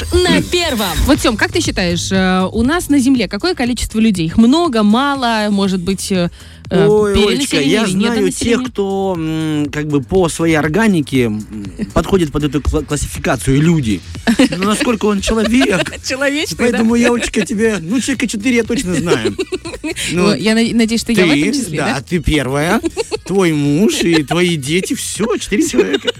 Фреш на первом. Вот, Тем, как ты считаешь, э, у нас на Земле какое количество людей? Их много, мало, может быть, э, э, Ой, Олечка, я знаю тех, кто как бы по своей органике подходит под эту кла- классификацию люди. Но насколько он человек, Человечный, да? поэтому я, Олечка, тебе, ну, человека 4 я точно знаю. Ну, я на- надеюсь, что я в этом ты, числе, да, да? ты первая, твой муж и твои дети, все, четыре человека.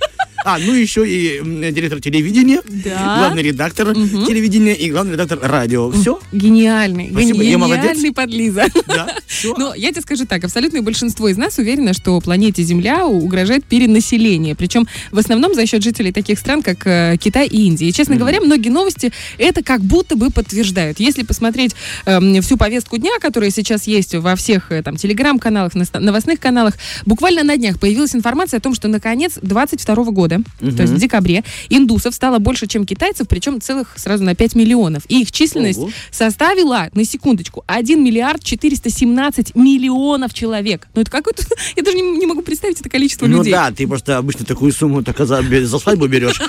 А, ну еще и директор телевидения, Да. главный редактор телевидения и главный редактор радио. Все, Гениальный. Спасибо, я молодец. Гениальный подлиза. да, все. Но я тебе скажу так, абсолютное большинство из нас уверено, что планете Земля угрожает перенаселение. Причем в основном за счет жителей таких стран, как э, Китай и Индия. И, честно говоря, многие новости это как будто бы подтверждают. Если посмотреть эм, всю повестку дня, которая сейчас есть во всех э, там телеграм-каналах, новостных каналах, буквально на днях появилась информация о том, что наконец 22 года, то есть в декабре, индусов стало больше, чем китайцев, причем целых сразу на 5 миллионов. И их численность Ого. составила, на секундочку, 1 миллиард 417 миллионов человек. Ну это какой-то... Я даже не, не могу представить это количество Ну людей. да, ты просто обычно такую сумму так за, за свадьбу берешь.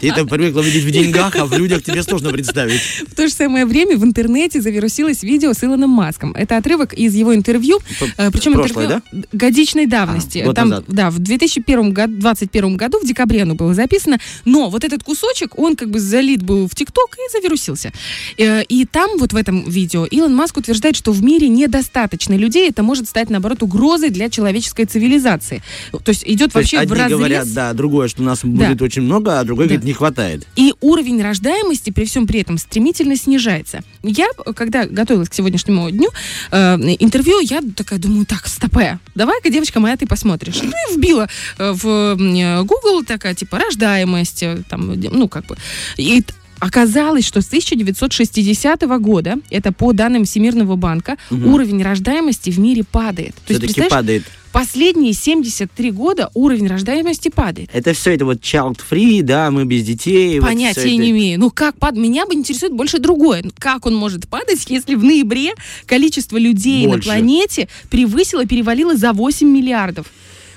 Ты это привыкла видеть в деньгах, а в людях тебе сложно представить. В то же самое время в интернете завирусилось видео с Илоном Маском. Это отрывок из его интервью, э, причем прошлое, интервью годичной давности. А, год Там, назад. да, в 2001 году, 21 году, в декабре оно было записано, но вот этот кусочек, он как бы залит был в ТикТок и завирусился. Э, И там вот в этом видео Илон Маск утверждает, что в мире недостаточно людей, это может стать, наоборот, угрозой для человеческой цивилизации. То есть идет То есть вообще в одни разрез. говорят, да, другое, что нас будет очень много, а другой Да. говорит, не хватает. И уровень рождаемости при всем при этом стремительно снижается. Я, э, когда готовилась к сегодняшнему дню, э, интервью, я такая думаю, так, стопе, давай-ка, девочка моя, ты посмотришь. Ну и вбила э, в э, Google такая, типа, рождаемость, э, там, ну, как бы. И Оказалось, что с 1960 года, это по данным Всемирного банка, уровень рождаемости в мире падает. То есть, Все-таки падает. последние 73 года уровень рождаемости падает. Это все это вот child-free, да, мы без детей. вот Понятия это. не имею. Ну как пад... Меня бы интересует больше другое. Ну, Как он может падать, если в ноябре количество людей Больше. на планете превысило, перевалило за 8 миллиардов?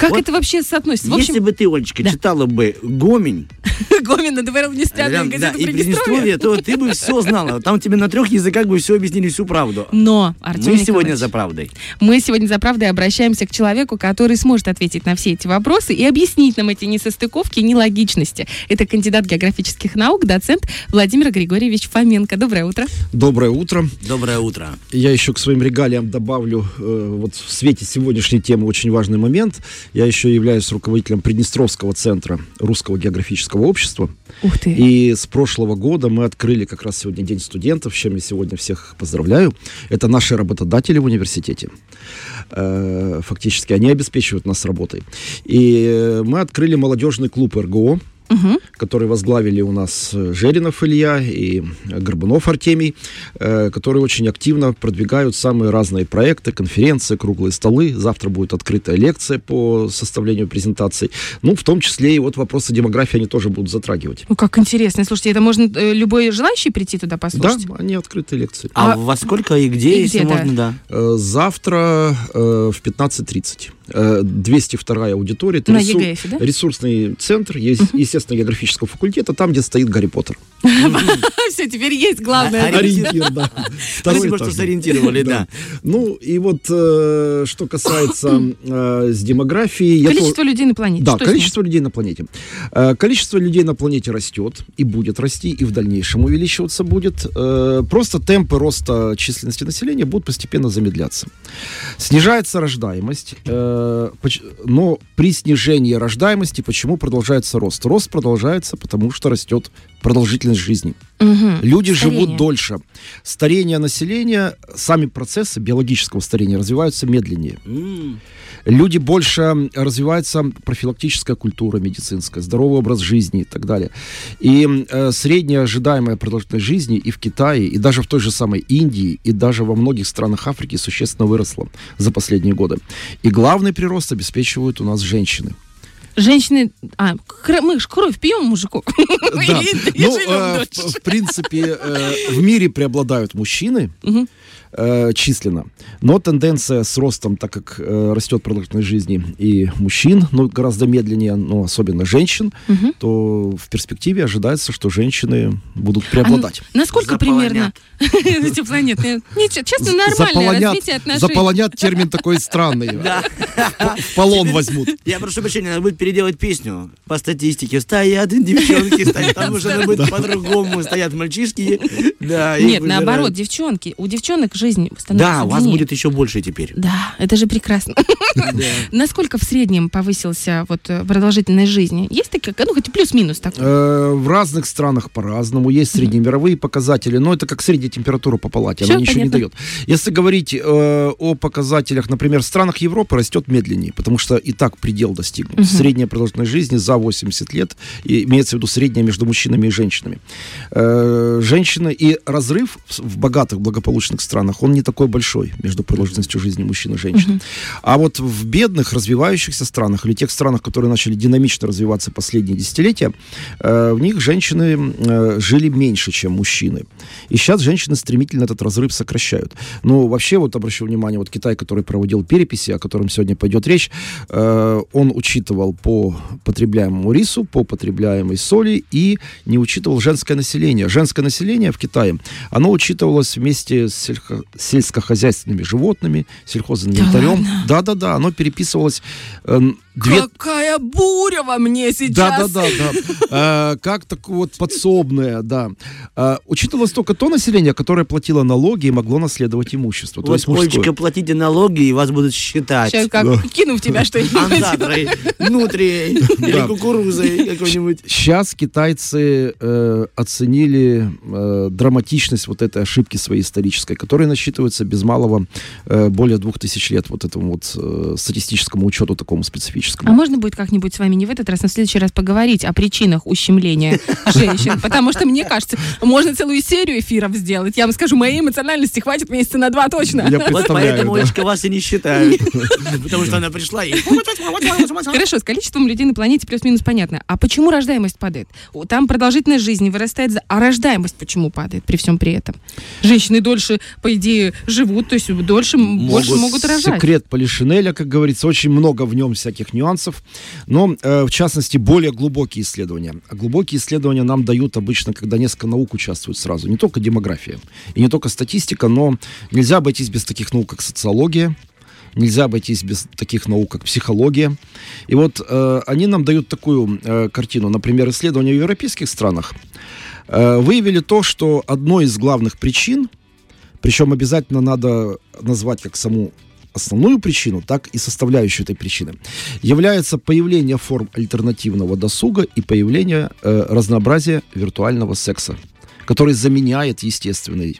Как Вот это вообще соотносится? В Если общем, бы ты, Олечка, да. читала бы «Гомень» Гомин надоел мне рядом, да, газету и Приднестровье. То ты бы все знала. Там тебе на трех языках бы все объяснили, всю правду. Но, Артем Мы сегодня за правдой. мы сегодня за правдой обращаемся к человеку, который сможет ответить на все эти вопросы и объяснить нам эти несостыковки и нелогичности. Это кандидат географических наук, доцент Владимир Григорьевич Фоменко. Доброе утро. Доброе утро. Доброе утро. Я еще к своим регалиям добавлю э, вот в свете сегодняшней темы очень важный момент. Я еще являюсь руководителем Приднестровского центра Русского географического общества. Ух ты. И с прошлого года мы открыли как раз сегодня День студентов, с чем я сегодня всех поздравляю. Это наши работодатели в университете. Э, Фактически они обеспечивают нас работой. И э, мы открыли молодежный клуб РГО, Мгм. который возглавили у нас э, Жеринов Илья и э, Горбунов Артемий, э, которые очень активно продвигают самые разные проекты, конференции, круглые столы. Завтра будет открытая лекция по составлению презентаций. Ну, в том числе и вот вопросы демографии они тоже будут затрагивать. Ну, как интересно. Слушайте, это можно э, любой желающий прийти туда Да, послушать? они открытые лекции. А, А- во сколько и где, и если где, да? можно, да? Э, Завтра э, в 15.30. Э, 202 аудитория. Это На ресур- ЕГЭФе, да? Ресурсный центр, есть, естественно, географического факультета, там, где стоит Гарри Поттер. Все, теперь есть главное. А- Ориентир, да. Спасибо, что сориентировали, да. Ну, и вот, э, что касается э, с демографией... Количество людей на планете. Да, ним? количество людей на планете. Э, Количество людей на планете растет и будет расти, и в дальнейшем увеличиваться будет. Э, Просто темпы роста численности населения будут постепенно замедляться. Снижается рождаемость, э, но при снижении рождаемости почему продолжается рост? Рост продолжается, потому что растет продолжительность жизни. Мгм. Люди Старение. живут дольше. Старение населения, сами процессы биологического старения развиваются медленнее. М, Люди больше развивается профилактическая культура медицинская, здоровый образ жизни и так далее. И э, средняя ожидаемая продолжительность жизни и в Китае, и даже в той же самой Индии, и даже во многих странах Африки существенно выросла за последние годы. И главный прирост обеспечивают у нас женщины. Женщины... А, мы ж кровь пьем мужику. Да. Ну, э, в, принципе, э, в мире преобладают мужчины, Мгм. Э, численно. Но тенденция с ростом, так как э, растет продолжительность жизни и мужчин, ну, гораздо медленнее, но особенно женщин, Мгм. то в перспективе ожидается, что женщины будут преобладать. А насколько примерно эти планеты? Честно, нормальное развитие отношений. заполонят термин такой странный. Полон возьмут. Я прошу прощения, надо будет переделать песню. По статистике стоят девчонки, стоят, там уже надо будет по-другому. Стоят мальчишки. Нет, наоборот, девчонки. У девчонок жизнь становится Да, у вас длиннее. будет еще больше теперь. Да, это же прекрасно. Насколько в среднем повысился вот э, продолжительность жизни? Есть такие, ну хоть плюс-минус такой? Э, В разных странах по-разному. Есть среднемировые показатели, но это как средняя температура по палате. Она ничего не дает. Если говорить э, о показателях, например, в странах Европы растет медленнее, потому что и так предел достигнут. Средняя продолжительность жизни за 80 лет, имеется в виду средняя между мужчинами и женщинами. Женщины и разрыв в богатых, благополучных странах, он не такой большой между продолжительностью жизни мужчин и женщин. А вот в бедных, развивающихся странах или тех странах, которые начали динамично развиваться последние десятилетия, э, в них женщины э, жили меньше, чем мужчины. И сейчас женщины стремительно этот разрыв сокращают. Но вообще, вот обращу внимание, вот Китай, который проводил переписи, о котором сегодня пойдет речь, э, он учитывал по потребляемому рису, по потребляемой соли и не учитывал женское население. Женское население в Китае, оно учитывалось вместе с сельхо- сельскохозяйственными животными, сельхозинвентарем. Да-да-да, оно переписывалось э, две Какая буря во мне да, сейчас! да, да, да. Э, Как такое вот подсобное, да. Э, Учитывалось только то население, которое платило налоги и могло наследовать имущество. То Вот, есть мужское. Олечка, платите налоги, и вас будут считать. Сейчас как кину в тебя что-нибудь. Андатрой, внутри, или Да. кукурузой какой-нибудь. Сейчас китайцы э, оценили э, драматичность вот этой ошибки своей исторической, которая насчитывается без малого э, более двух тысяч лет вот этому вот э, статистическому учету такому А специфическому. можно будет как-нибудь с вами не в этот раз, но в следующий раз поговорить о причинах ущемления женщин? Потому что, мне кажется, можно целую серию эфиров сделать. Я вам скажу, моей эмоциональности хватит месяца на два точно. Я Вот поэтому. Олечка вас и не считает. Потому что она пришла и... Хорошо, с количеством людей на планете плюс-минус понятно. А почему рождаемость падает? Там продолжительность жизни вырастает, за- а рождаемость почему падает при всем при этом? Женщины дольше, по идее, живут, то есть дольше, больше могут рожать. Секрет Полишинеля, как говорится, очень много в нем всяких нюансов, но, э, в частности, более глубокие исследования. Глубокие исследования нам дают обычно, когда несколько наук участвуют сразу. Не только демография и не только статистика, но нельзя обойтись без таких наук, как социология, Нельзя обойтись без таких наук, как психология. И вот э, они нам дают такую э, картину. Например, исследования в европейских странах э, выявили то, что одной из главных причин, причем обязательно надо назвать как саму основную причину, так и составляющую этой причины, является появление форм альтернативного досуга и появление э, разнообразия виртуального секса, который заменяет естественный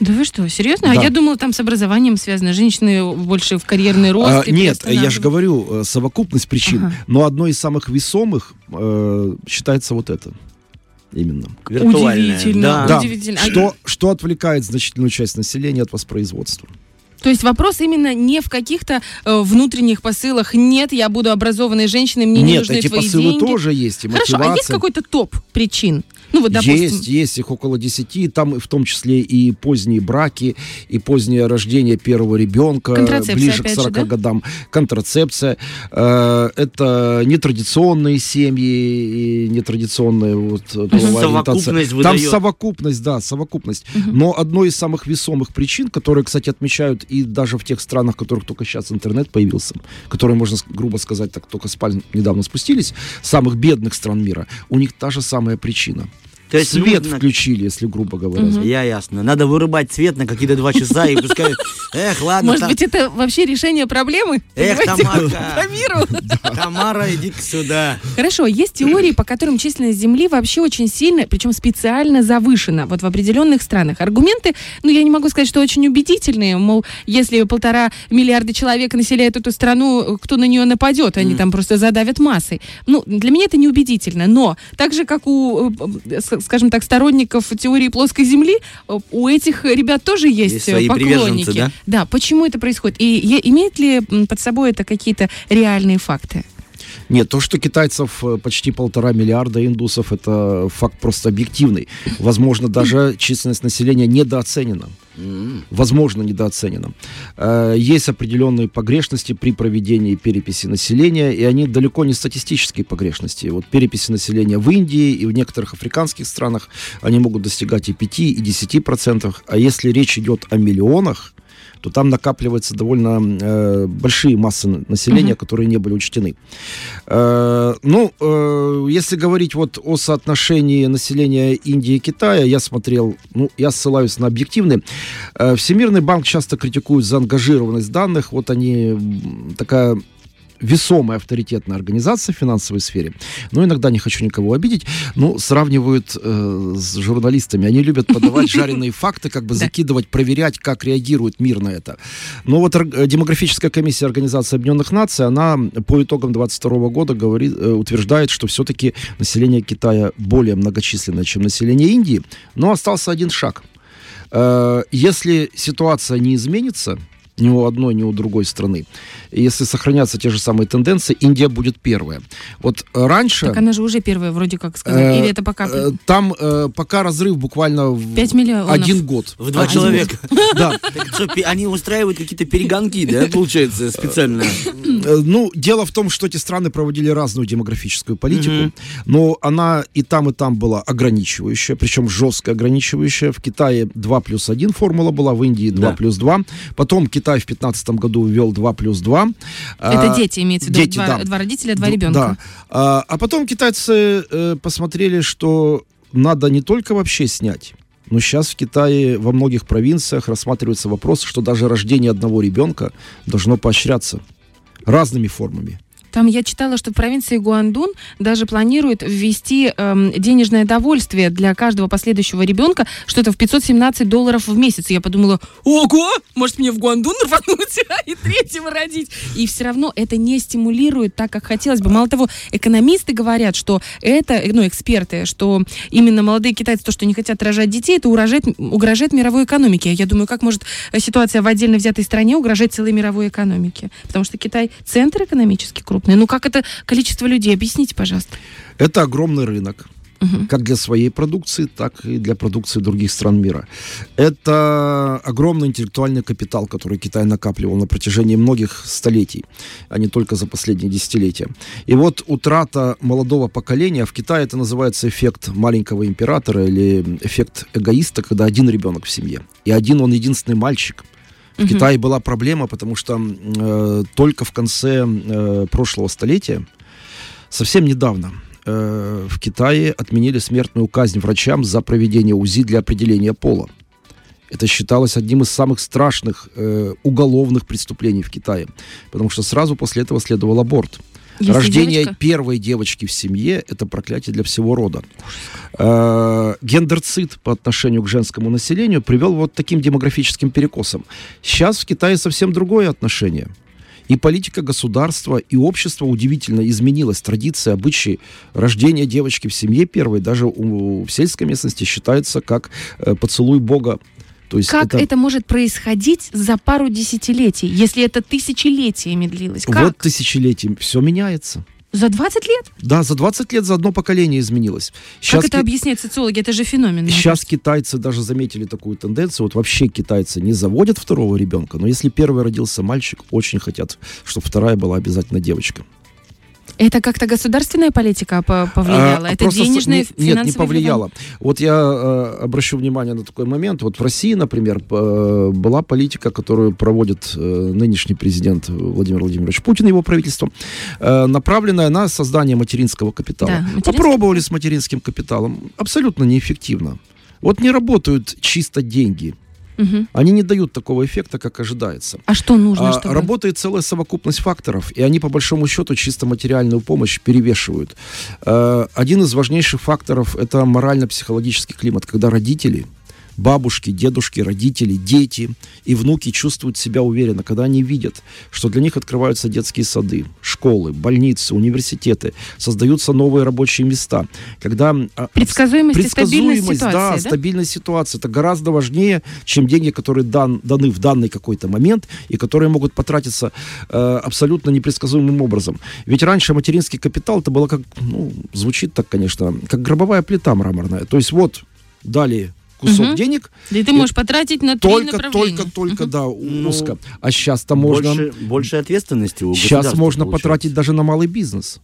Да вы что, серьезно? А Да. я думала, там с образованием связано. Женщины больше в карьерный рост. А, нет, я же говорю, э, совокупность причин, Ага. но одной из самых весомых э, считается вот это. Именно. Удивительно. Да. Да. Удивительно. А Что, что отвлекает значительную часть населения от воспроизводства. То есть вопрос именно не в каких-то э, внутренних посылах. Нет, я буду образованной женщиной, мне не Нет, нужны эти твои посылы деньги. тоже есть, и Хорошо, а есть мотивация. какой-то топ причин? Ну вот, допустим, Есть, есть, их около 10, там и в том числе и поздние браки, и позднее рождение первого ребенка, ближе к опять же, 40 да? годам, контрацепция, э, это нетрадиционные семьи и нетрадиционная вот, э, половая Совокупность ориентация. Там выдает. совокупность, да, совокупность. Но одной из самых весомых причин, которые, кстати, отмечают и даже в тех странах, в которых только сейчас интернет появился, которые, можно грубо сказать, так только спаль недавно спустились, самых бедных стран мира, у них та же самая причина. То есть Свет нужно- включили, если грубо говоря. Я ясно. Надо вырубать свет на какие-то два часа и пускай... Эх, ладно, может там- быть, это вообще решение проблемы? Эх, Понимаете? По миру. Тамара, иди сюда. Хорошо, есть теории, по которым численность Земли вообще очень сильно, причем специально завышена, вот в определенных странах. Аргументы, ну, я не могу сказать, что очень убедительные, мол, если полтора миллиарда человек населяют эту страну, кто на нее нападет, они там просто задавят массой. Ну, для меня это неубедительно, но так же, как у, э, с- скажем так, сторонников теории плоской Земли, у этих ребят тоже есть, Есть э, свои поклонники. да? Да, почему это происходит? И имеет ли под собой это какие-то реальные факты? Нет, то, что китайцев э, почти полтора миллиарда индусов, это факт просто объективный. Возможно, даже численность населения недооценена. Возможно, недооценена. Э, есть определенные погрешности при проведении переписи населения, и они далеко не статистические погрешности. Вот переписи населения в Индии и в некоторых африканских странах, они могут достигать и 5, и 10 процентов. А если речь идет о миллионах, то там накапливаются довольно э, большие массы населения, угу. которые не были учтены. Э, ну, э, если говорить вот о соотношении населения Индии и Китая, я смотрел, ну, я ссылаюсь на объективные. Э, Всемирный банк часто критикует заангажированность данных. Вот они такая весомая авторитетная организация в финансовой сфере, но иногда не хочу никого обидеть, ну, сравнивают э, с журналистами. Они любят подавать жареные факты, как бы закидывать, проверять, как реагирует мир на это. Но вот демографическая комиссия Организации Объединенных Наций, она по итогам 22 года говорит, э, утверждает, что все-таки население Китая более многочисленное, чем население Индии, но остался один шаг. Э, если ситуация не изменится, ни у одной, ни у другой страны. Если сохранятся те же самые тенденции, Индия будет первая. Вот раньше... Так она же уже первая, вроде как сказать. Э, Или это пока... Э, там э, пока разрыв буквально в 5 миллионов. один год. В два человека. Да. Они устраивают какие-то перегонки, да, получается, специально? Э, ну, дело в том, что эти страны проводили разную демографическую политику, но она и там, и там была ограничивающая, причем жестко ограничивающая. В Китае 2 плюс 1 формула была, в Индии 2 плюс 2. Потом Китай Китай в 2015 году ввел 2 плюс 2. Это а, дети, имеется в виду, дети, два, да. два родителя, два ребенка. Да. А, а потом китайцы э, посмотрели, что надо не только вообще снять, но сейчас в Китае во многих провинциях рассматривается вопрос, что даже рождение одного ребенка должно поощряться разными формами. Там я читала, что в провинции Гуандун даже планируют ввести эм, денежное довольствие для каждого последующего ребенка, что это в 517 долларов в месяц. И я подумала, ого, может мне в Гуандун рвануть и третьего родить? И все равно это не стимулирует так, как хотелось бы. Мало того, экономисты говорят, что это, ну, эксперты, что именно молодые китайцы, то, что не хотят рожать детей, это угрожает, угрожает мировой экономике. Я думаю, как может ситуация в отдельно взятой стране угрожать целой мировой экономике? Потому что Китай центр экономический крупный крупные. Ну как это количество людей? Объясните, пожалуйста. Это огромный рынок как для своей продукции, так и для продукции других стран мира. Это огромный интеллектуальный капитал, который Китай накапливал на протяжении многих столетий, а не только за последние десятилетия. И вот утрата молодого поколения, в Китае это называется эффект маленького императора или эффект эгоиста, когда один ребенок в семье, и один он единственный мальчик. В угу. Китае была проблема, потому что э, только в конце э, прошлого столетия, совсем недавно, э, в Китае отменили смертную казнь врачам за проведение УЗИ для определения пола. Это считалось одним из самых страшных э, уголовных преступлений в Китае, потому что сразу после этого следовал аборт. Если Рождение девочка? первой девочки в семье – это проклятие для всего рода. Э, гендерцид по отношению к женскому населению привел вот таким демографическим перекосом. Сейчас в Китае совсем другое отношение. И политика государства, и общества удивительно изменилась. Традиции, обычаи рождения девочки в семье первой даже у, в сельской местности считается как э, поцелуй Бога то есть как это... это может происходить за пару десятилетий, если это тысячелетиями длилось? Как? Вот тысячелетиями. Все меняется. За 20 лет? Да, за 20 лет за одно поколение изменилось. Сейчас как это ки... объясняют социологи? Это же феномен. Сейчас кажется. китайцы даже заметили такую тенденцию. Вот вообще китайцы не заводят второго ребенка, но если первый родился мальчик, очень хотят, чтобы вторая была обязательно девочка. Это как-то государственная политика повлияла? А, это денежная, не, Нет, не повлияла. Вот я э, обращу внимание на такой момент. Вот в России, например, э, была политика, которую проводит э, нынешний президент Владимир Владимирович Путин и его правительство, э, направленная на создание материнского капитала. Да, материнский... Попробовали с материнским капиталом. Абсолютно неэффективно. Вот не работают чисто деньги. Угу. Они не дают такого эффекта, как ожидается. А что нужно? А, чтобы... Работает целая совокупность факторов, и они по большому счету чисто материальную помощь перевешивают. А, один из важнейших факторов это морально-психологический климат, когда родители бабушки, дедушки, родители, дети и внуки чувствуют себя уверенно, когда они видят, что для них открываются детские сады, школы, больницы, университеты, создаются новые рабочие места. Когда а, Предсказуемость, и стабильность предсказуемость, ситуации, да, да? стабильность ситуации. Это гораздо важнее, чем деньги, которые дан- даны в данный какой-то момент и которые могут потратиться э, абсолютно непредсказуемым образом. Ведь раньше материнский капитал это было как, ну, звучит так, конечно, как гробовая плита мраморная. То есть вот дали кусок Мгм. денег, Да и ты можешь потратить на три только, направления. только, только, Мгм. да, Ну, узко. А сейчас-то можно, Больше, больше ответственности у сейчас можно получается. потратить даже на малый бизнес.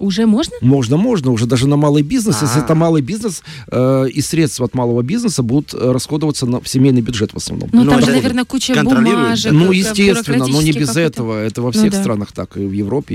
Уже можно? Можно, можно, уже даже на малый бизнес. Если А. это малый бизнес, э, и средства от малого бизнеса будут э, расходоваться на, в семейный бюджет в основном. Ну, Ну, там же, это наверное, куча бумажек. Ну, э, естественно, но не без этого. Это во Ну всех да. странах так. И в Европе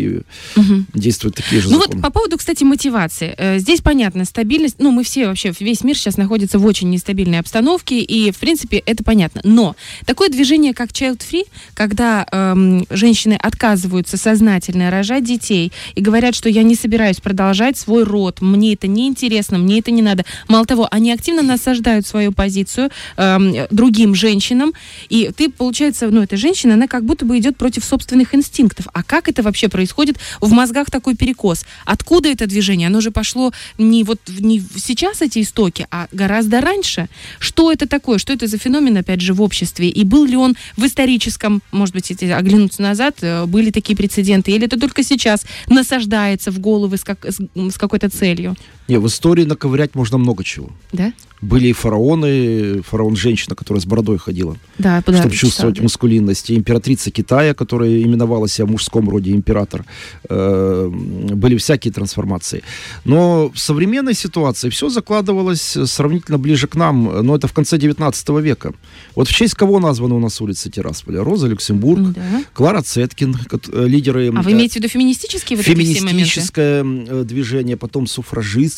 и Мгм. действуют такие же Ну законы. вот по поводу, кстати, мотивации. Э, Здесь понятно, стабильность, ну мы все вообще, весь мир сейчас находится в очень нестабильной обстановке, и в принципе это понятно. Но такое движение, как Child Free, когда эм, женщины отказываются сознательно рожать детей и говорят, что я не собираюсь продолжать свой род, мне это не интересно, мне это не надо. Мало того, они активно насаждают свою позицию эм, другим женщинам, и ты, получается, ну эта женщина, она как будто бы идет против собственных инстинктов. А как это вообще происходит в мозгах такой перекос? Откуда это движение? Оно же пошло не вот не сейчас эти истоки, а гораздо раньше. Что это такое? Что это за феномен, опять же, в обществе? И был ли он в историческом, может быть, если оглянуться назад, э, были такие прецеденты? Или это только сейчас насаждается в головы с, как- с- с какой-то целью? Не, в истории наковырять можно много чего. Да? Были и фараоны, фараон женщина, которая с бородой ходила, Да, чтобы читала, чувствовать да. мускулинность. И императрица Китая, которая именовала себя в мужском роде император. Э, были всякие трансформации. Но в современной ситуации все закладывалось сравнительно ближе к нам, но это в конце 19 века. Вот в честь кого названы у нас улицы Тирасполя? Роза Люксембург, да. Клара Цеткин, э, лидеры... А вы э, имеете в виду феминистические вот феминистическое э, движение, потом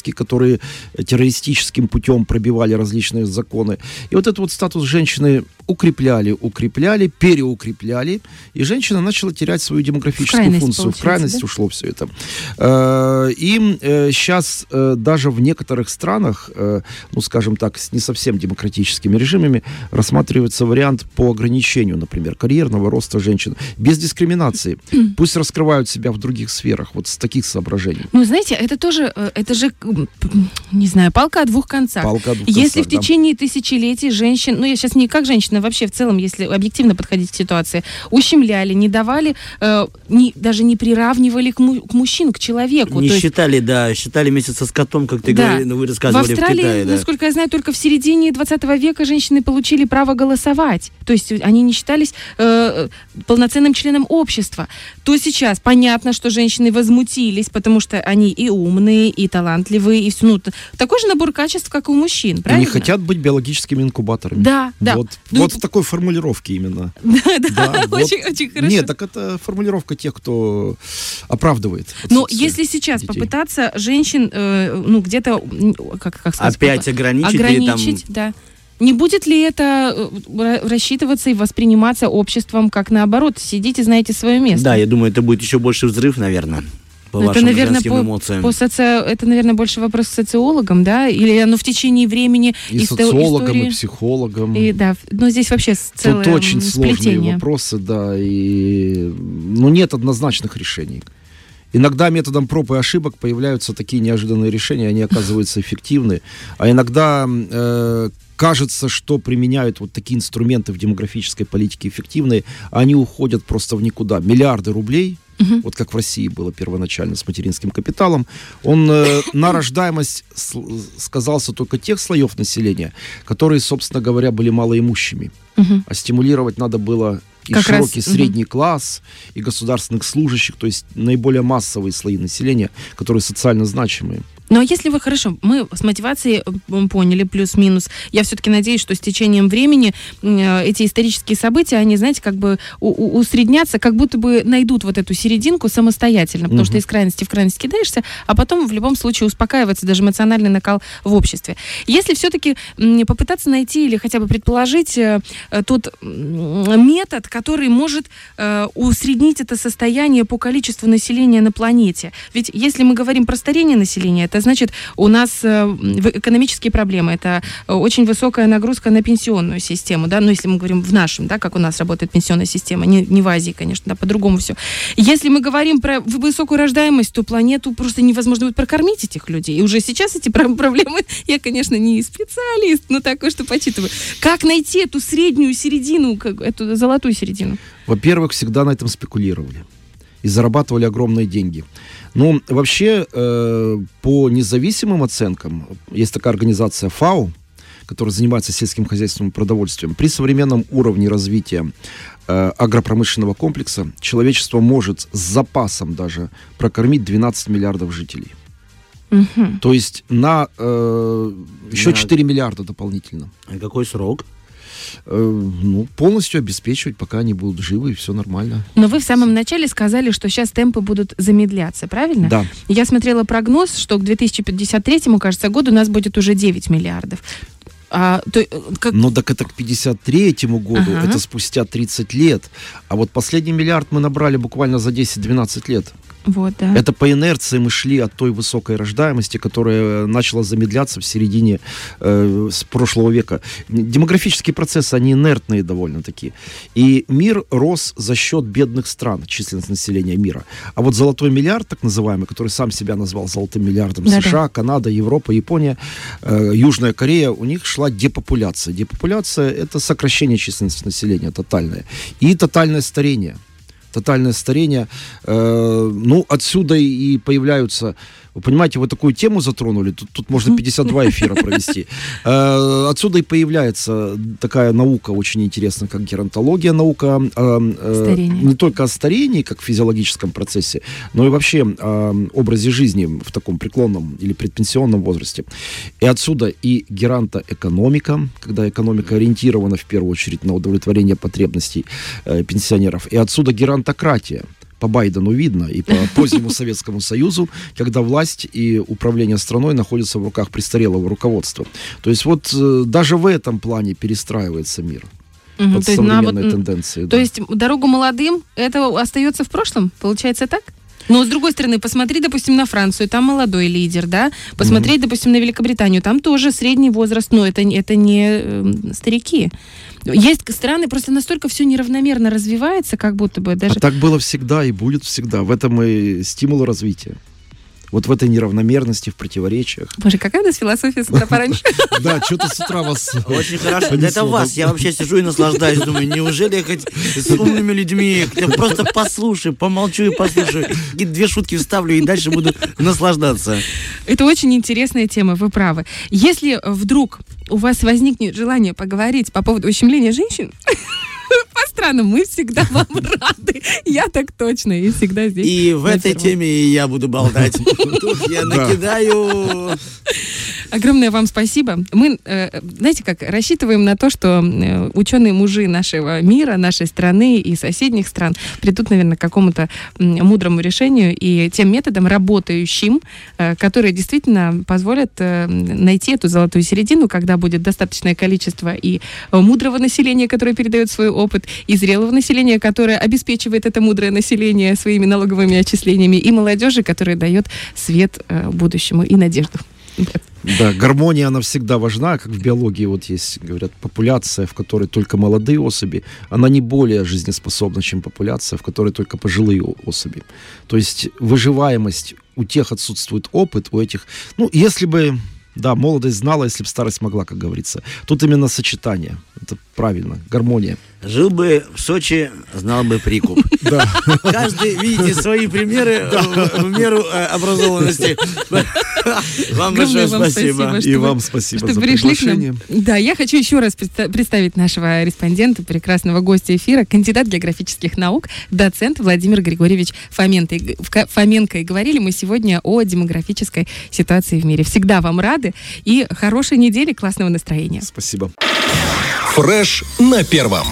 суфражистки, которые террористическим путем пробивали различные законы. И вот этот вот статус женщины укрепляли, укрепляли, переукрепляли, и женщина начала терять свою демографическую крайность, функцию. В крайность да? ушло все это. Э, И сейчас даже в некоторых странах, э, ну, скажем так, с не совсем демократическими режимами, рассматривается вариант по ограничению, например, карьерного роста женщин, без дискриминации. Пусть раскрывают себя в других сферах, вот с таких соображений. Ну, знаете, это тоже, э, это же, не знаю, палка о двух концах. Палка о двух Если концах, в да. течение тысячелетий женщин, ну я сейчас не как женщина, вообще в целом, если объективно подходить к ситуации, ущемляли, не давали, э, не, даже не приравнивали к, му- к мужчину, к человеку. Не То есть считали, да, считали месяц со скотом, как ты Да. говори- ну, вы в рассказывали в, Австралии, Китае, да. насколько я знаю, только в середине 20 века женщины получили право голосовать. То есть они не считались э, полноценным членом общества. То сейчас понятно, что женщины возмутились, потому что они и умные, и талантливые, и все. Ну, такой же набор качеств, как и у мужчин, правильно? не хотят быть биологическими инкубаторами. Да, да. Вот, Ну, вот в такой формулировке именно. Да, да, очень, очень хорошо. Нет, так это формулировка тех, кто оправдывает. Но если сейчас попытаться женщин, э, ну, где-то, как, как сказать, Опять ограничить, ограничить, да. Не будет ли это э, ра- рассчитываться и восприниматься обществом как наоборот? Сидите, знаете свое место. Да, я думаю, это будет еще больше взрыв, наверное, по Это, вашим наверное, женским по- эмоциям. По соци- Это, наверное, больше вопрос к социологам, да? Или оно в течение времени И исто- социологам, истории- и психологам. И, да, ну здесь вообще целое Тут очень м, сложные сплетение. вопросы, да, и ну, нет однозначных решений. Иногда методом проб и ошибок появляются такие неожиданные решения, они оказываются эффективны. А иногда э, кажется, что применяют вот такие инструменты в демографической политике эффективные, а они уходят просто в никуда. Миллиарды рублей, Мгм. вот как в России было первоначально с материнским капиталом, он э, на рождаемость сказался только тех слоев населения, которые, собственно говоря, были малоимущими. Мгм. А стимулировать надо было и Как раз, широкий мгм. средний класс, и государственных служащих, то есть наиболее массовые слои населения, которые социально значимые. Ну а если вы хорошо, мы с мотивацией м, поняли плюс-минус. Я все-таки надеюсь, что с течением времени э, эти исторические события, они, знаете, как бы усреднятся, как будто бы найдут вот эту серединку самостоятельно, потому Мгм. что из крайности в крайность кидаешься, а потом в любом случае успокаивается даже эмоциональный накал в обществе. Если все-таки попытаться найти или хотя бы предположить э, э, тот метод, который может э, усреднить это состояние по количеству населения на планете. Ведь если мы говорим про старение населения, это значит, у нас э, экономические проблемы, это э, очень высокая нагрузка на пенсионную систему, да, ну, если мы говорим в нашем, да, как у нас работает пенсионная система, не, не в Азии, конечно, да, по-другому все. Если мы говорим про высокую рождаемость, то планету просто невозможно будет прокормить этих людей. И уже сейчас эти проблемы, я, конечно, не специалист, но такое, что почитываю. Как найти эту среднюю середину, эту золотую середину? Во-первых, всегда на этом спекулировали и зарабатывали огромные деньги. Ну, вообще, э, по независимым оценкам, есть такая организация ФАО, которая занимается сельским хозяйством и продовольствием. При современном уровне развития э, агропромышленного комплекса человечество может с запасом даже прокормить 12 миллиардов жителей. Угу. То есть на э, еще на... 4 миллиарда дополнительно. А какой срок? Э, ну, полностью обеспечивать, пока они будут живы, и все нормально. Но вы в самом начале сказали, что сейчас темпы будут замедляться, правильно? Да. Я смотрела прогноз, что к 2053, кажется, году у нас будет уже 9 миллиардов. А, то, э, как... Ну, так это к 53-му году, ага. это спустя 30 лет. А вот последний миллиард мы набрали буквально за 10-12 лет. Вот, да. Это по инерции мы шли от той высокой рождаемости, которая начала замедляться в середине э, с прошлого века. Демографические процессы, они инертные довольно-таки. И мир рос за счет бедных стран, численность населения мира. А вот золотой миллиард, так называемый, который сам себя назвал золотым миллиардом, да, США, да. Канада, Европа, Япония, э, Южная Корея, у них шла депопуляция. Депопуляция – это сокращение численности населения тотальное. И тотальное старение – тотальное старение. Э, ну, отсюда и появляются вы понимаете, вы такую тему затронули, тут, тут можно 52 эфира провести. Э, отсюда и появляется такая наука очень интересная, как геронтология, наука э, э, не только о старении, как в физиологическом процессе, но и вообще о образе жизни в таком преклонном или предпенсионном возрасте. И отсюда и геронтоэкономика, когда экономика ориентирована в первую очередь на удовлетворение потребностей пенсионеров, и отсюда геронтократия по Байдену видно, и по позднему Советскому Союзу, когда власть и управление страной находятся в руках престарелого руководства. То есть вот э, даже в этом плане перестраивается мир. Угу, под современные вот, тенденции. То да. есть дорогу молодым, это остается в прошлом? Получается так? Но с другой стороны, посмотри, допустим, на Францию, там молодой лидер, да. Посмотреть, mm допустим, на Великобританию, там тоже средний возраст, но это, это не э, старики. Есть страны, просто настолько все неравномерно развивается, как будто бы даже... А так было всегда и будет всегда. В этом и стимул развития вот в этой неравномерности, в противоречиях. Боже, какая у нас философия с утра пораньше. Да, что-то с утра вас Очень хорошо. Это вас. Я вообще сижу и наслаждаюсь. Думаю, неужели я хоть с умными людьми, просто послушаю, помолчу и послушаю. Две шутки вставлю и дальше буду наслаждаться. Это очень интересная тема, вы правы. Если вдруг у вас возникнет желание поговорить по поводу ущемления женщин, по странам, мы всегда вам рады. Я так точно, и всегда здесь. И в этой теме я буду болтать. Тут я накидаю Огромное вам спасибо. Мы, э, знаете как, рассчитываем на то, что э, ученые мужи нашего мира, нашей страны и соседних стран придут, наверное, к какому-то мудрому решению и тем методом работающим, э, которые действительно позволят найти эту золотую середину, когда будет достаточное количество и мудрого населения, которое передает свой опыт, и зрелого населения, которое обеспечивает это мудрое население своими налоговыми отчислениями, и молодежи, которая дает свет будущему и надежду. Да, гармония, она всегда важна, как в биологии вот есть, говорят, популяция, в которой только молодые особи, она не более жизнеспособна, чем популяция, в которой только пожилые особи. То есть выживаемость у тех отсутствует опыт, у этих, ну, если бы да, молодость знала, если бы старость могла, как говорится. Тут именно сочетание. Это правильно, гармония. Жил бы в Сочи, знал бы прикуп. Да. Каждый, видите, свои примеры в, меру э, образованности. Вам большое спасибо. И вам спасибо за приглашение. Да, я хочу еще раз представить нашего респондента, прекрасного гостя эфира, кандидат географических наук, доцент Владимир Григорьевич Фоменко. И говорили мы сегодня о демографической ситуации в мире. Всегда вам рады и хорошей недели, классного настроения. Спасибо. Фреш на первом.